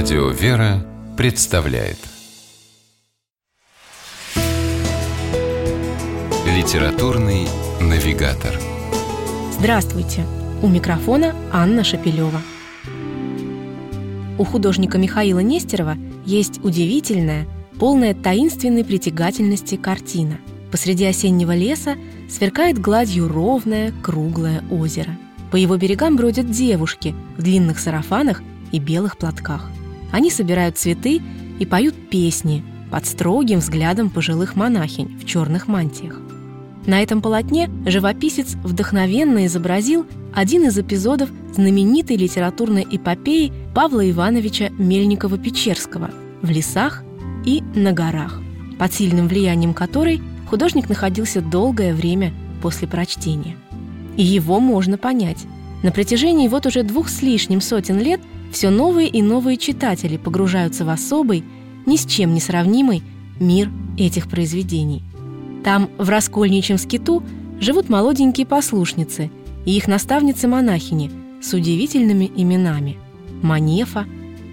Радио «Вера» представляет Литературный навигатор Здравствуйте! У микрофона Анна Шапилева. У художника Михаила Нестерова есть удивительная, полная таинственной притягательности картина. Посреди осеннего леса сверкает гладью ровное, круглое озеро. По его берегам бродят девушки в длинных сарафанах и белых платках. Они собирают цветы и поют песни под строгим взглядом пожилых монахинь в черных мантиях. На этом полотне живописец вдохновенно изобразил один из эпизодов знаменитой литературной эпопеи Павла Ивановича Мельникова-Печерского «В лесах и на горах», под сильным влиянием которой художник находился долгое время после прочтения. И его можно понять. На протяжении вот уже двух с лишним сотен лет – все новые и новые читатели погружаются в особый, ни с чем не сравнимый мир этих произведений. Там, в Раскольничьем скиту, живут молоденькие послушницы и их наставницы-монахини с удивительными именами – Манефа,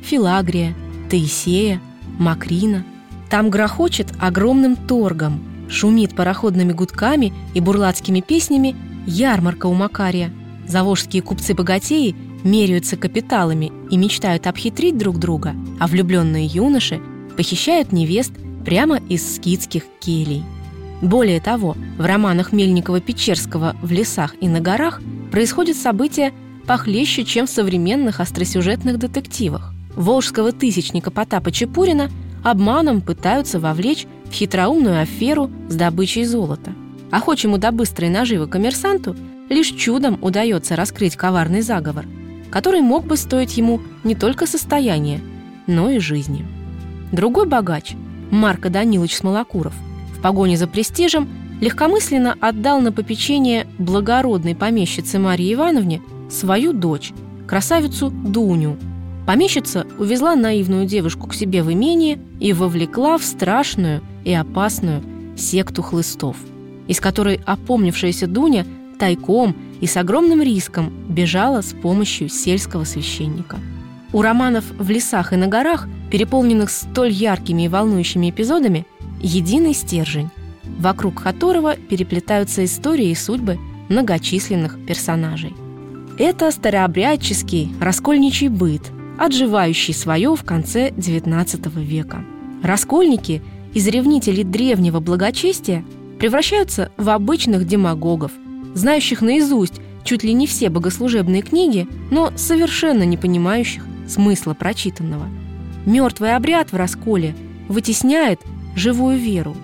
Филагрия, Таисея, Макрина. Там грохочет огромным торгом, шумит пароходными гудками и бурлацкими песнями ярмарка у Макария. Завожские купцы-богатеи меряются капиталами и мечтают обхитрить друг друга, а влюбленные юноши похищают невест прямо из скидских келей. Более того, в романах Мельникова-Печерского «В лесах и на горах» происходят события похлеще, чем в современных остросюжетных детективах. Волжского тысячника Потапа Чепурина обманом пытаются вовлечь в хитроумную аферу с добычей золота. Охочему до быстрой наживы коммерсанту лишь чудом удается раскрыть коварный заговор – который мог бы стоить ему не только состояния, но и жизни. Другой богач, Марко Данилович Смолокуров, в погоне за престижем легкомысленно отдал на попечение благородной помещице Марии Ивановне свою дочь, красавицу Дуню. Помещица увезла наивную девушку к себе в имение и вовлекла в страшную и опасную секту хлыстов, из которой опомнившаяся Дуня тайком и с огромным риском бежала с помощью сельского священника. У романов «В лесах и на горах», переполненных столь яркими и волнующими эпизодами, единый стержень, вокруг которого переплетаются истории и судьбы многочисленных персонажей. Это старообрядческий раскольничий быт, отживающий свое в конце XIX века. Раскольники из ревнителей древнего благочестия превращаются в обычных демагогов – знающих наизусть чуть ли не все богослужебные книги, но совершенно не понимающих смысла прочитанного. Мертвый обряд в расколе вытесняет живую веру.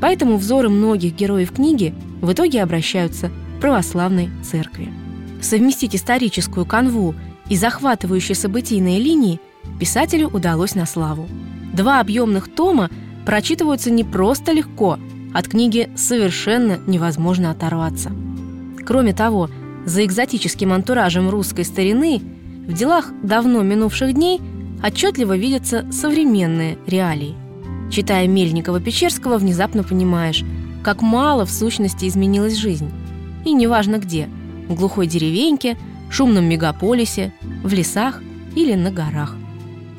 Поэтому взоры многих героев книги в итоге обращаются к православной церкви. Совместить историческую канву и захватывающие событийные линии писателю удалось на славу. Два объемных тома прочитываются не просто легко, от книги совершенно невозможно оторваться – Кроме того, за экзотическим антуражем русской старины в делах давно минувших дней отчетливо видятся современные реалии. Читая Мельникова-Печерского, внезапно понимаешь, как мало в сущности изменилась жизнь. И неважно где – в глухой деревеньке, шумном мегаполисе, в лесах или на горах.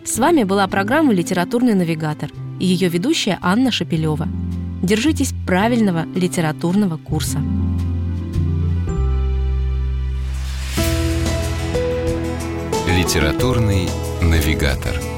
С вами была программа «Литературный навигатор» и ее ведущая Анна Шапилева. Держитесь правильного литературного курса. Литературный навигатор.